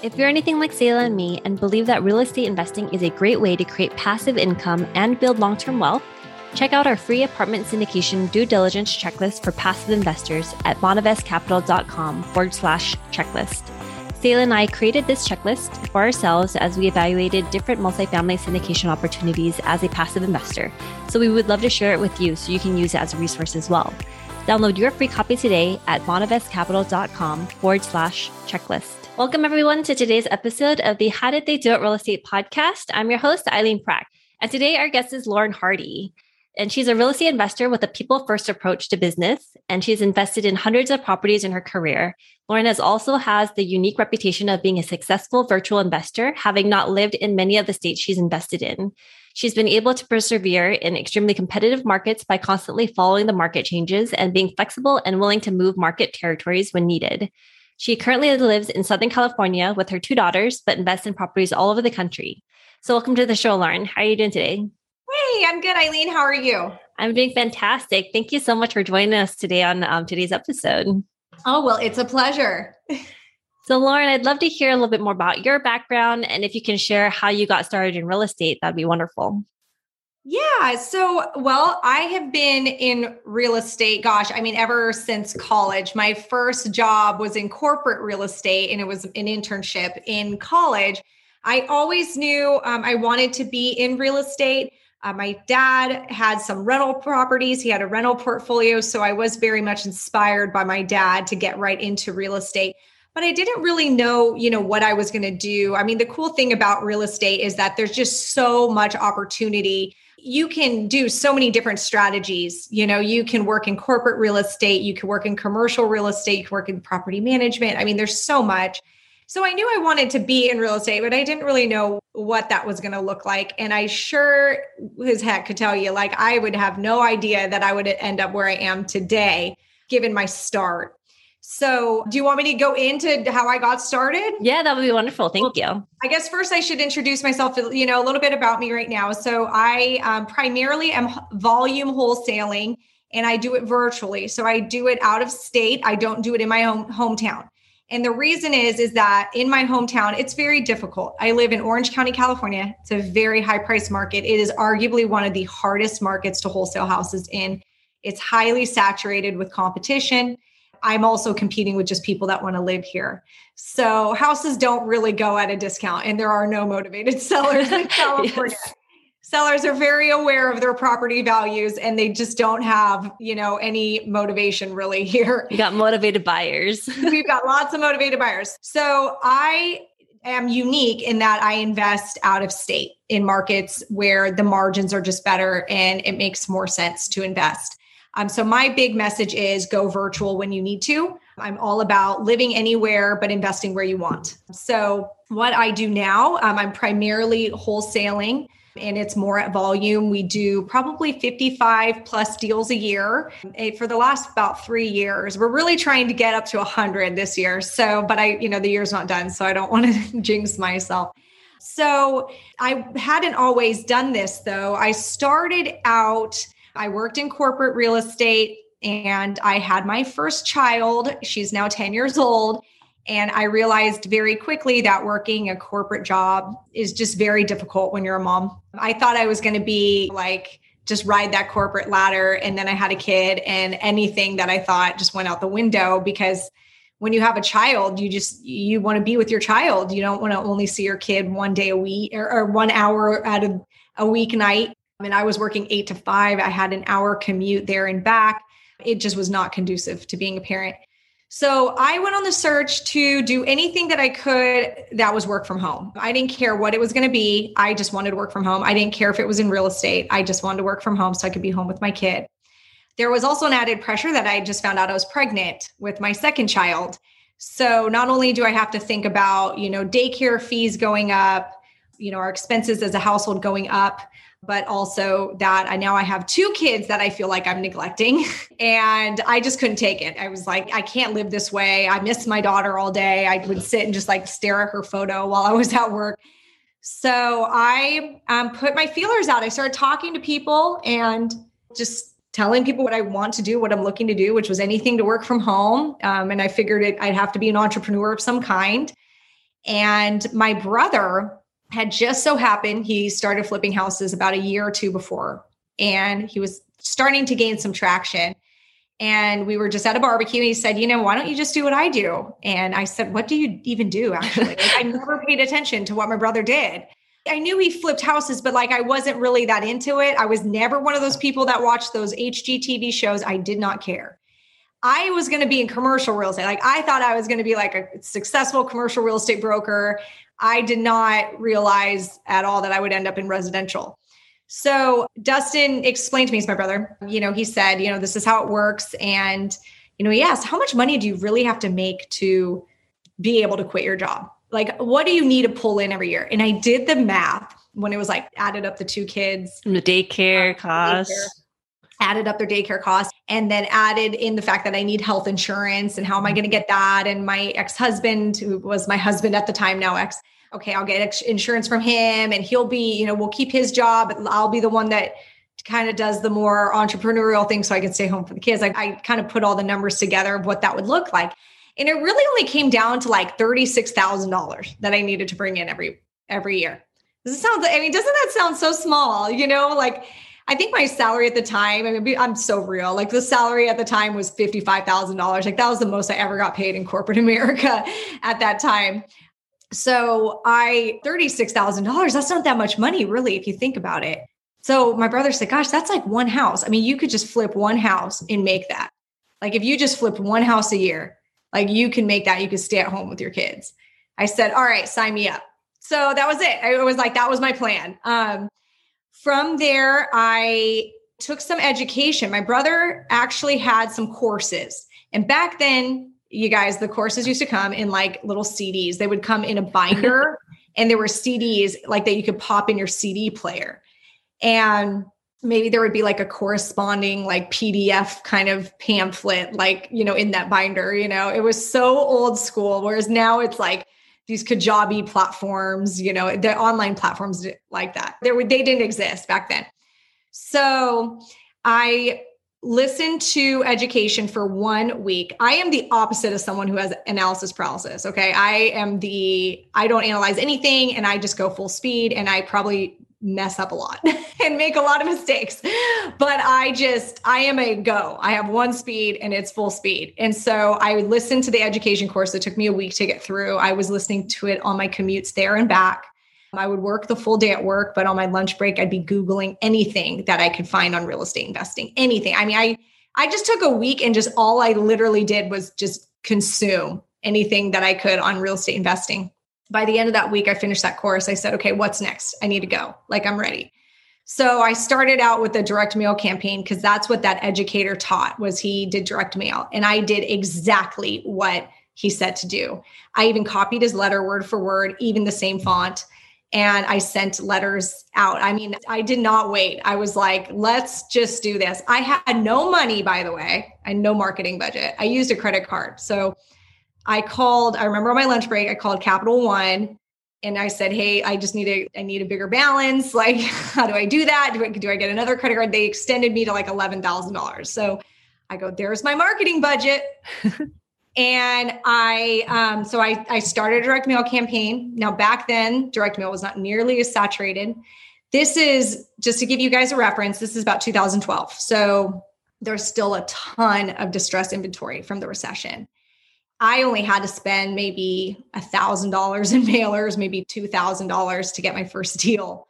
If you're anything like Selah and me and believe that real estate investing is a great way to create passive income and build long term wealth, check out our free apartment syndication due diligence checklist for passive investors at bonavestcapital.com forward slash checklist. Selah and I created this checklist for ourselves as we evaluated different multifamily syndication opportunities as a passive investor. So we would love to share it with you so you can use it as a resource as well. Download your free copy today at bonavestcapital.com forward slash checklist. Welcome, everyone, to today's episode of the How Did They Do It Real Estate podcast. I'm your host, Eileen Prack. And today, our guest is Lauren Hardy. And she's a real estate investor with a people first approach to business. And she's invested in hundreds of properties in her career. Lauren has also has the unique reputation of being a successful virtual investor, having not lived in many of the states she's invested in. She's been able to persevere in extremely competitive markets by constantly following the market changes and being flexible and willing to move market territories when needed. She currently lives in Southern California with her two daughters, but invests in properties all over the country. So, welcome to the show, Lauren. How are you doing today? Hey, I'm good, Eileen. How are you? I'm doing fantastic. Thank you so much for joining us today on um, today's episode. Oh, well, it's a pleasure. so, Lauren, I'd love to hear a little bit more about your background and if you can share how you got started in real estate, that'd be wonderful. Yeah. So, well, I have been in real estate, gosh, I mean, ever since college. My first job was in corporate real estate and it was an internship in college. I always knew um, I wanted to be in real estate. Uh, my dad had some rental properties, he had a rental portfolio. So I was very much inspired by my dad to get right into real estate but I didn't really know, you know, what I was going to do. I mean, the cool thing about real estate is that there's just so much opportunity you can do so many different strategies. You know, you can work in corporate real estate, you can work in commercial real estate, you can work in property management. I mean, there's so much. So I knew I wanted to be in real estate, but I didn't really know what that was going to look like. And I sure as heck could tell you, like, I would have no idea that I would end up where I am today, given my start. So, do you want me to go into how I got started? Yeah, that would be wonderful. Thank well, you. I guess first I should introduce myself, you know, a little bit about me right now. So, I um, primarily am volume wholesaling and I do it virtually. So, I do it out of state. I don't do it in my own hometown. And the reason is is that in my hometown it's very difficult. I live in Orange County, California. It's a very high price market. It is arguably one of the hardest markets to wholesale houses in. It's highly saturated with competition I'm also competing with just people that want to live here. So houses don't really go at a discount, and there are no motivated sellers in California. yes. Sellers are very aware of their property values and they just don't have, you know, any motivation really here. You got motivated buyers. We've got lots of motivated buyers. So I am unique in that I invest out of state in markets where the margins are just better and it makes more sense to invest. Um, so my big message is go virtual when you need to. I'm all about living anywhere but investing where you want. So what I do now, um, I'm primarily wholesaling and it's more at volume. We do probably 55 plus deals a year eh, for the last about three years. We're really trying to get up to 100 this year. So, but I, you know, the year's not done, so I don't want to jinx myself. So I hadn't always done this though. I started out I worked in corporate real estate and I had my first child. She's now 10 years old. And I realized very quickly that working a corporate job is just very difficult when you're a mom. I thought I was going to be like, just ride that corporate ladder. And then I had a kid, and anything that I thought just went out the window because when you have a child, you just you want to be with your child. You don't want to only see your kid one day a week or, or one hour out of a weeknight. I mean, I was working eight to five. I had an hour commute there and back. It just was not conducive to being a parent. So I went on the search to do anything that I could that was work from home. I didn't care what it was going to be. I just wanted to work from home. I didn't care if it was in real estate. I just wanted to work from home so I could be home with my kid. There was also an added pressure that I just found out I was pregnant with my second child. So not only do I have to think about, you know, daycare fees going up, you know, our expenses as a household going up, but also that I now I have two kids that I feel like I'm neglecting and I just couldn't take it. I was like I can't live this way. I miss my daughter all day. I would sit and just like stare at her photo while I was at work. So I um, put my feelers out. I started talking to people and just telling people what I want to do, what I'm looking to do, which was anything to work from home. Um, and I figured it, I'd have to be an entrepreneur of some kind. And my brother had just so happened he started flipping houses about a year or two before, and he was starting to gain some traction. And we were just at a barbecue. And he said, You know, why don't you just do what I do? And I said, What do you even do, actually? like, I never paid attention to what my brother did. I knew he flipped houses, but like I wasn't really that into it. I was never one of those people that watched those HGTV shows. I did not care. I was going to be in commercial real estate. Like I thought I was going to be like a successful commercial real estate broker. I did not realize at all that I would end up in residential. So Dustin explained to me, he's my brother, you know, he said, you know, this is how it works. And, you know, he asked, how much money do you really have to make to be able to quit your job? Like, what do you need to pull in every year? And I did the math when it was like added up the two kids, the daycare uh, costs. Added up their daycare costs and then added in the fact that I need health insurance and how am I going to mm-hmm. get that? And my ex husband, who was my husband at the time, now ex, okay, I'll get insurance from him and he'll be, you know, we'll keep his job. I'll be the one that kind of does the more entrepreneurial thing so I can stay home for the kids. I, I kind of put all the numbers together of what that would look like. And it really only came down to like $36,000 that I needed to bring in every every year. This sounds I mean, doesn't that sound so small? You know, like I think my salary at the time, I mean, I'm so real. Like the salary at the time was $55,000. Like that was the most I ever got paid in corporate America at that time. So I, $36,000, that's not that much money, really, if you think about it. So my brother said, Gosh, that's like one house. I mean, you could just flip one house and make that. Like if you just flipped one house a year, like you can make that, you could stay at home with your kids. I said, All right, sign me up. So that was it. I was like, that was my plan. Um, from there, I took some education. My brother actually had some courses. And back then, you guys, the courses used to come in like little CDs. They would come in a binder and there were CDs like that you could pop in your CD player. And maybe there would be like a corresponding like PDF kind of pamphlet, like, you know, in that binder. You know, it was so old school. Whereas now it's like, these Kajabi platforms, you know, the online platforms like that. There were, they didn't exist back then. So I listened to education for one week. I am the opposite of someone who has analysis paralysis. Okay. I am the, I don't analyze anything and I just go full speed and I probably mess up a lot and make a lot of mistakes. But I just, I am a go. I have one speed and it's full speed. And so I listened to the education course It took me a week to get through. I was listening to it on my commutes there and back. I would work the full day at work, but on my lunch break, I'd be Googling anything that I could find on real estate investing, anything. I mean, I, I just took a week and just all I literally did was just consume anything that I could on real estate investing by the end of that week, I finished that course. I said, okay, what's next? I need to go. Like, I'm ready. So I started out with the direct mail campaign because that's what that educator taught was he did direct mail. And I did exactly what he said to do. I even copied his letter word for word, even the same font. And I sent letters out. I mean, I did not wait. I was like, let's just do this. I had no money, by the way, and no marketing budget. I used a credit card. So I called, I remember on my lunch break, I called Capital One and I said, Hey, I just need a, I need a bigger balance. Like, how do I do that? Do I, do I get another credit card? They extended me to like $11,000. So I go, there's my marketing budget. and I, um, so I, I started a direct mail campaign. Now back then, direct mail was not nearly as saturated. This is just to give you guys a reference. This is about 2012. So there's still a ton of distress inventory from the recession. I only had to spend maybe a thousand dollars in mailers, maybe two thousand dollars to get my first deal.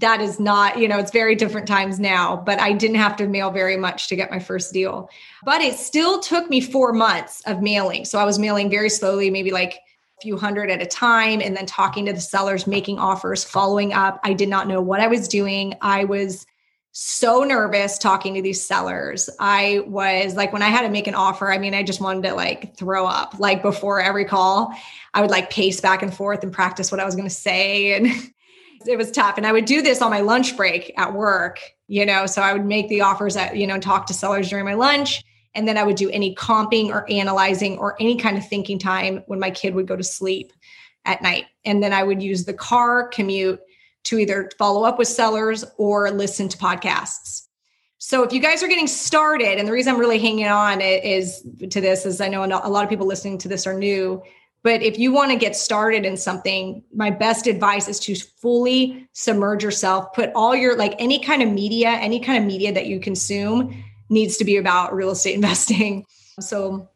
That is not, you know, it's very different times now, but I didn't have to mail very much to get my first deal. But it still took me four months of mailing. So I was mailing very slowly, maybe like a few hundred at a time, and then talking to the sellers, making offers, following up. I did not know what I was doing. I was so nervous talking to these sellers. I was like, when I had to make an offer, I mean, I just wanted to like throw up. Like before every call, I would like pace back and forth and practice what I was going to say. And, it was tough. And I would do this on my lunch break at work, you know, so I would make the offers at, you know, talk to sellers during my lunch. And then I would do any comping or analyzing or any kind of thinking time when my kid would go to sleep at night. And then I would use the car commute to either follow up with sellers or listen to podcasts. So if you guys are getting started, and the reason I'm really hanging on is to this is I know a lot of people listening to this are new, but if you want to get started in something, my best advice is to fully submerge yourself, put all your like any kind of media, any kind of media that you consume needs to be about real estate investing. So,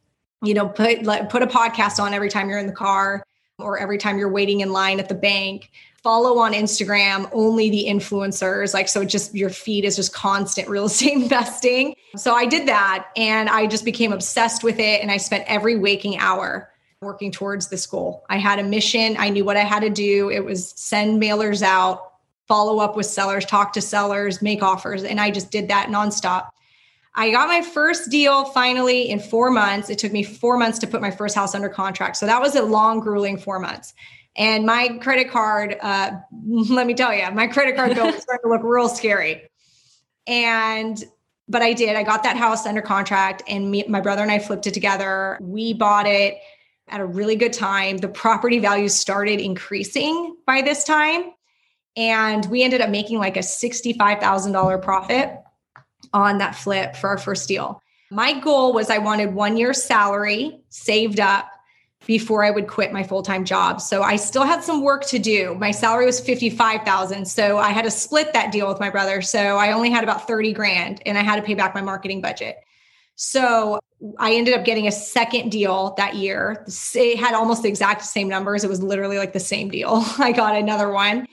you know, put put a podcast on every time you're in the car or every time you're waiting in line at the bank follow on Instagram only the influencers. Like, so just your feed is just constant real estate investing. So I did that and I just became obsessed with it. And I spent every waking hour working towards this goal. I had a mission. I knew what I had to do. It was send mailers out, follow up with sellers, talk to sellers, make offers. And I just did that nonstop. I got my first deal finally in four months. It took me four months to put my first house under contract. So that was a long, grueling four months. And my credit card, uh, let me tell you, my credit card bill was starting to look real scary. And but I did. I got that house under contract, and me, my brother and I flipped it together. We bought it at a really good time. The property values started increasing by this time, and we ended up making like a sixty-five thousand dollar profit on that flip for our first deal. My goal was I wanted one year salary saved up before I would quit my full-time job. So I still had some work to do. My salary was 55,000. So I had to split that deal with my brother. So I only had about 30 grand and I had to pay back my marketing budget. So I ended up getting a second deal that year. It had almost the exact same numbers. It was literally like the same deal. I got another one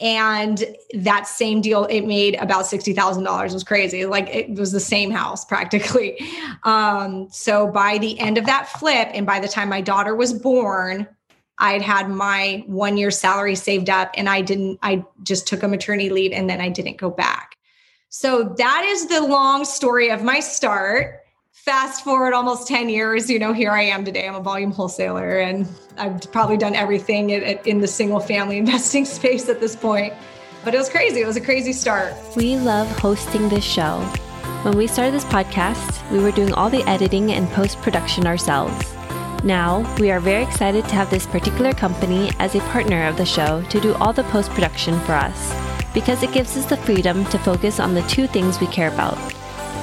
and that same deal it made about $60000 it was crazy. Like it was the same house practically. Um, so by the end of that flip and by the time my daughter was born i'd had my one year salary saved up and i didn't i just took a maternity leave and then i didn't go back. So that is the long story of my start fast forward almost 10 years, you know, here I am today. I'm a volume wholesaler and I've probably done everything in the single family investing space at this point. But it was crazy. It was a crazy start. We love hosting this show. When we started this podcast, we were doing all the editing and post production ourselves. Now, we are very excited to have this particular company as a partner of the show to do all the post production for us because it gives us the freedom to focus on the two things we care about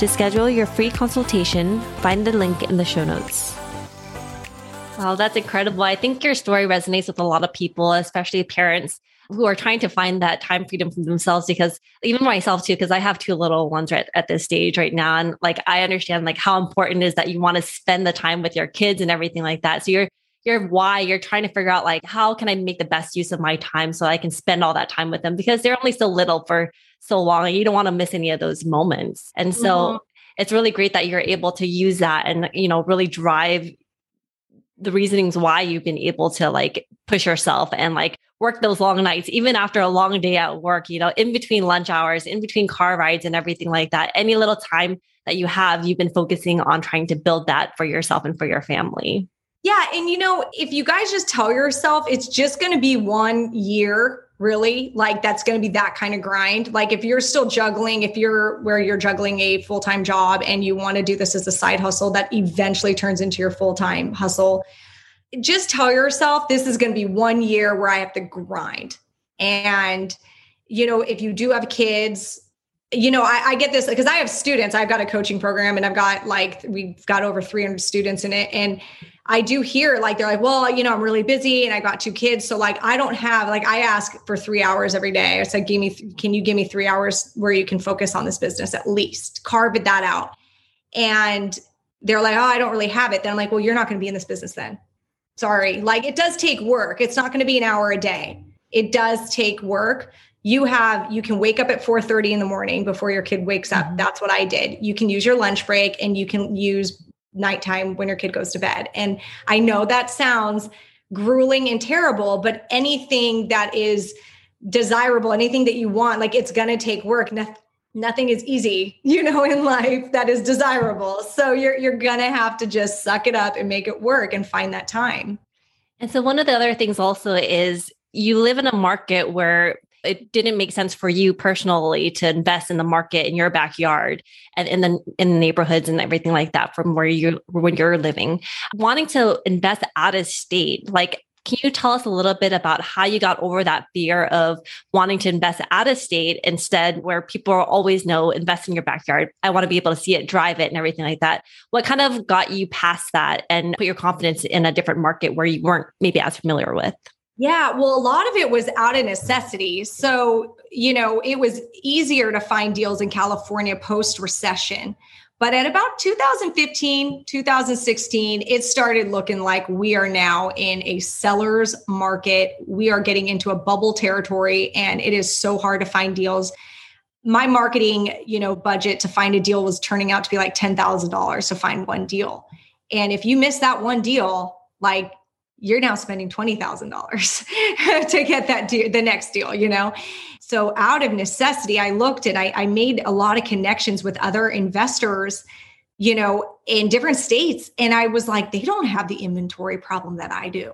To schedule your free consultation, find the link in the show notes. Wow, that's incredible. I think your story resonates with a lot of people, especially parents who are trying to find that time freedom for themselves because even myself too because i have two little ones right at this stage right now and like i understand like how important is that you want to spend the time with your kids and everything like that so you're your why you're trying to figure out like how can i make the best use of my time so i can spend all that time with them because they're only so little for so long and you don't want to miss any of those moments. And so mm-hmm. it's really great that you're able to use that and, you know, really drive the reasonings why you've been able to like push yourself and like work those long nights, even after a long day at work, you know, in between lunch hours, in between car rides and everything like that. Any little time that you have, you've been focusing on trying to build that for yourself and for your family. Yeah. And you know, if you guys just tell yourself it's just going to be one year really? Like that's going to be that kind of grind? Like if you're still juggling if you're where you're juggling a full-time job and you want to do this as a side hustle that eventually turns into your full-time hustle. Just tell yourself this is going to be one year where i have to grind. And you know if you do have kids you know i, I get this because i have students. I've got a coaching program and i've got like we've got over 300 students in it. And I do hear like they're like, well, you know, I'm really busy and I got two kids, so like I don't have like I ask for three hours every day. I said, give me, can you give me three hours where you can focus on this business at least? Carve that out, and they're like, oh, I don't really have it. Then I'm like, well, you're not going to be in this business then. Sorry, like it does take work. It's not going to be an hour a day. It does take work you have you can wake up at 4:30 in the morning before your kid wakes up. Mm-hmm. That's what I did. You can use your lunch break and you can use nighttime when your kid goes to bed. And I know that sounds grueling and terrible, but anything that is desirable, anything that you want, like it's going to take work. No, nothing is easy, you know, in life that is desirable. So you're you're going to have to just suck it up and make it work and find that time. And so one of the other things also is you live in a market where it didn't make sense for you personally to invest in the market in your backyard and in the in the neighborhoods and everything like that from where you when you're living wanting to invest out of state like can you tell us a little bit about how you got over that fear of wanting to invest out of state instead, where people always know invest in your backyard? I want to be able to see it, drive it, and everything like that. What kind of got you past that and put your confidence in a different market where you weren't maybe as familiar with? Yeah, well, a lot of it was out of necessity. So, you know, it was easier to find deals in California post recession. But at about 2015, 2016, it started looking like we are now in a seller's market. We are getting into a bubble territory and it is so hard to find deals. My marketing, you know, budget to find a deal was turning out to be like $10,000 to find one deal. And if you miss that one deal, like you're now spending $20,000 to get that deal, the next deal, you know? So out of necessity, I looked and I, I made a lot of connections with other investors, you know, in different states. And I was like, they don't have the inventory problem that I do.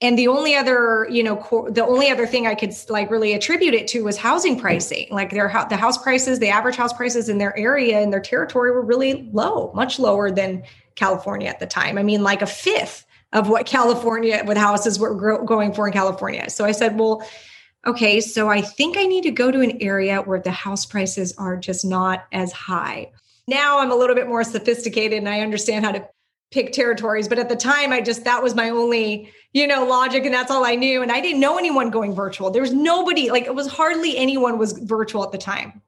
And the only other, you know, co- the only other thing I could like really attribute it to was housing pricing. Like their the house prices, the average house prices in their area and their territory were really low, much lower than California at the time. I mean, like a fifth of what California with houses were going for in California. So I said, well, okay, so I think I need to go to an area where the house prices are just not as high. Now I'm a little bit more sophisticated and I understand how to pick territories, but at the time I just that was my only, you know, logic and that's all I knew and I didn't know anyone going virtual. There was nobody, like it was hardly anyone was virtual at the time.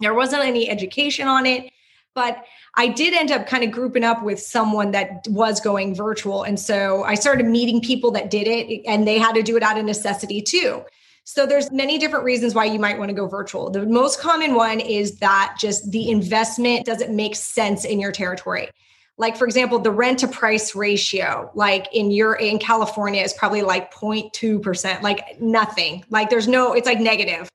There wasn't any education on it. But I did end up kind of grouping up with someone that was going virtual. And so I started meeting people that did it and they had to do it out of necessity too. So there's many different reasons why you might want to go virtual. The most common one is that just the investment doesn't make sense in your territory. Like for example, the rent to price ratio, like in your in California is probably like 0.2%, like nothing. Like there's no it's like negative.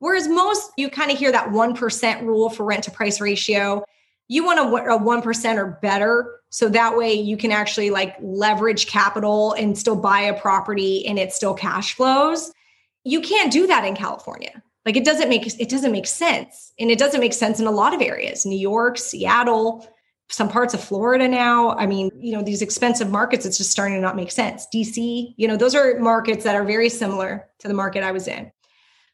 Whereas most you kind of hear that 1% rule for rent to price ratio you want a, a 1% or better. So that way you can actually like leverage capital and still buy a property and it still cash flows. You can't do that in California. Like it doesn't make it doesn't make sense. And it doesn't make sense in a lot of areas. New York, Seattle, some parts of Florida now. I mean, you know, these expensive markets, it's just starting to not make sense. DC, you know, those are markets that are very similar to the market I was in.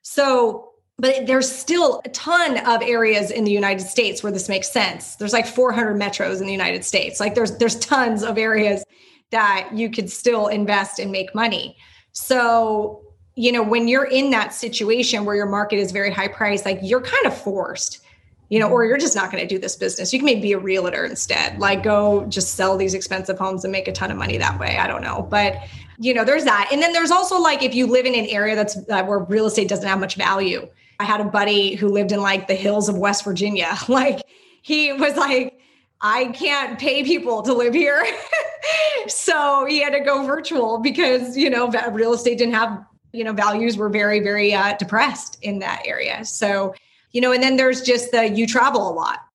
So but there's still a ton of areas in the United States where this makes sense. There's like 400 metros in the United States. Like there's there's tons of areas that you could still invest and make money. So, you know, when you're in that situation where your market is very high priced, like you're kind of forced, you know, or you're just not going to do this business. You can maybe be a realtor instead. Like go just sell these expensive homes and make a ton of money that way. I don't know. But you know, there's that. And then there's also like if you live in an area that's uh, where real estate doesn't have much value I had a buddy who lived in like the hills of West Virginia. Like he was like, I can't pay people to live here. so he had to go virtual because, you know, real estate didn't have, you know, values were very, very uh, depressed in that area. So, you know, and then there's just the you travel a lot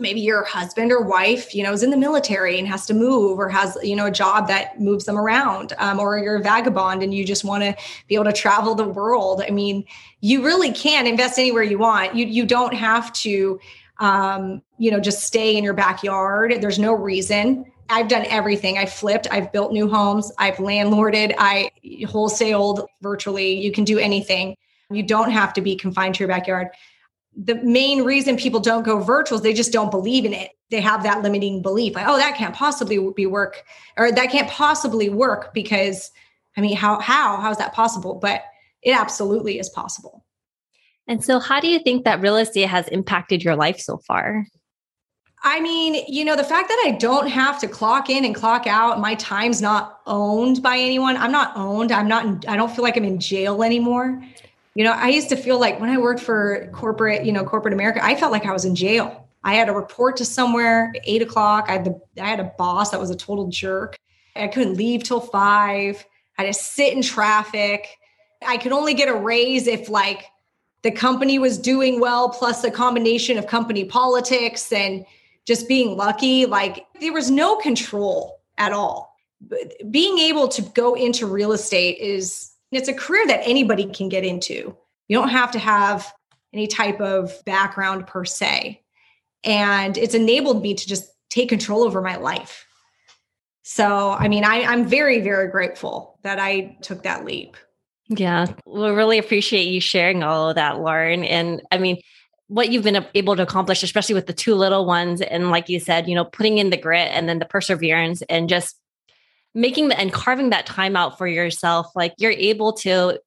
maybe your husband or wife you know is in the military and has to move or has you know a job that moves them around um, or you're a vagabond and you just want to be able to travel the world. I mean you really can invest anywhere you want. You you don't have to um, you know just stay in your backyard. There's no reason. I've done everything. I've flipped, I've built new homes, I've landlorded, I wholesaled virtually. You can do anything. You don't have to be confined to your backyard the main reason people don't go virtual is they just don't believe in it. They have that limiting belief, like, oh, that can't possibly be work, or that can't possibly work because, I mean, how how how is that possible? But it absolutely is possible. And so, how do you think that real estate has impacted your life so far? I mean, you know, the fact that I don't have to clock in and clock out, my time's not owned by anyone. I'm not owned. I'm not, in, I don't feel like I'm in jail anymore. You know, I used to feel like when I worked for corporate, you know, corporate America, I felt like I was in jail. I had to report to somewhere at eight o'clock. I had the I had a boss that was a total jerk. I couldn't leave till five. I had to sit in traffic. I could only get a raise if like the company was doing well, plus a combination of company politics and just being lucky. Like there was no control at all. Being able to go into real estate is it's a career that anybody can get into. You don't have to have any type of background per se. And it's enabled me to just take control over my life. So, I mean, I, I'm very, very grateful that I took that leap. Yeah, we really appreciate you sharing all of that, Lauren. And I mean, what you've been able to accomplish, especially with the two little ones, and like you said, you know, putting in the grit and then the perseverance and just making the and carving that time out for yourself. Like you're able to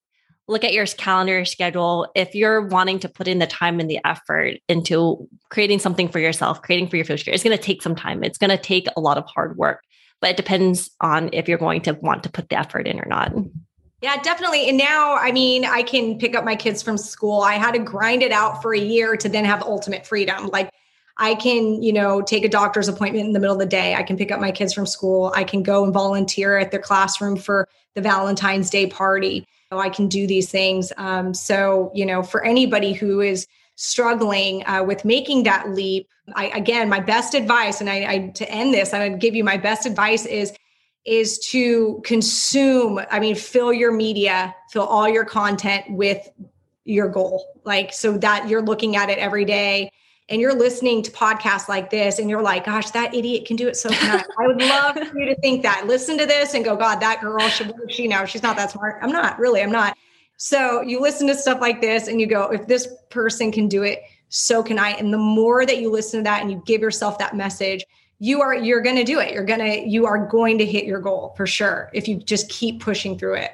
look at your calendar schedule. If you're wanting to put in the time and the effort into creating something for yourself, creating for your future, it's going to take some time. It's going to take a lot of hard work, but it depends on if you're going to want to put the effort in or not. Yeah, definitely. And now, I mean, I can pick up my kids from school. I had to grind it out for a year to then have ultimate freedom. Like, I can, you know, take a doctor's appointment in the middle of the day. I can pick up my kids from school. I can go and volunteer at their classroom for the Valentine's Day party. So I can do these things. Um, so, you know, for anybody who is struggling uh, with making that leap, I, again, my best advice, and I, I to end this, I would give you my best advice is is to consume, I mean, fill your media, fill all your content with your goal. Like, so that you're looking at it every day and you're listening to podcasts like this and you're like, gosh, that idiot can do it so can I. would love for you to think that. Listen to this and go, God, that girl, should she know? She's not that smart. I'm not really, I'm not. So you listen to stuff like this and you go, if this person can do it, so can I. And the more that you listen to that and you give yourself that message, you are you're going to do it you're going to you are going to hit your goal for sure if you just keep pushing through it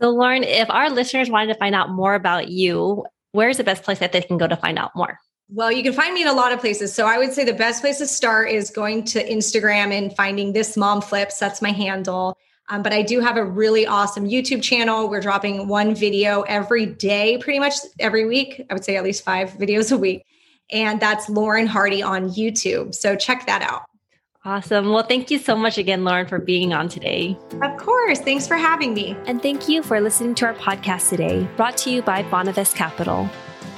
so lauren if our listeners wanted to find out more about you where's the best place that they can go to find out more well, you can find me in a lot of places. So I would say the best place to start is going to Instagram and finding this mom flips. That's my handle. Um, but I do have a really awesome YouTube channel. We're dropping one video every day, pretty much every week. I would say at least five videos a week and that's Lauren Hardy on YouTube. So check that out. Awesome. Well, thank you so much again, Lauren, for being on today. Of course. Thanks for having me. And thank you for listening to our podcast today, brought to you by Bonavest Capital.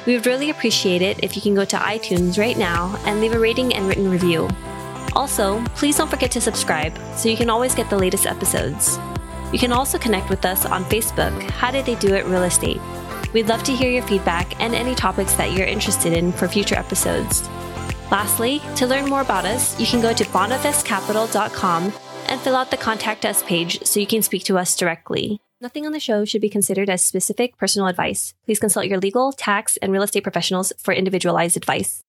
We would really appreciate it if you can go to iTunes right now and leave a rating and written review. Also, please don't forget to subscribe so you can always get the latest episodes. You can also connect with us on Facebook, How Did They Do It Real Estate. We'd love to hear your feedback and any topics that you're interested in for future episodes. Lastly, to learn more about us, you can go to bonavestcapital.com and fill out the contact us page so you can speak to us directly. Nothing on the show should be considered as specific personal advice. Please consult your legal, tax, and real estate professionals for individualized advice.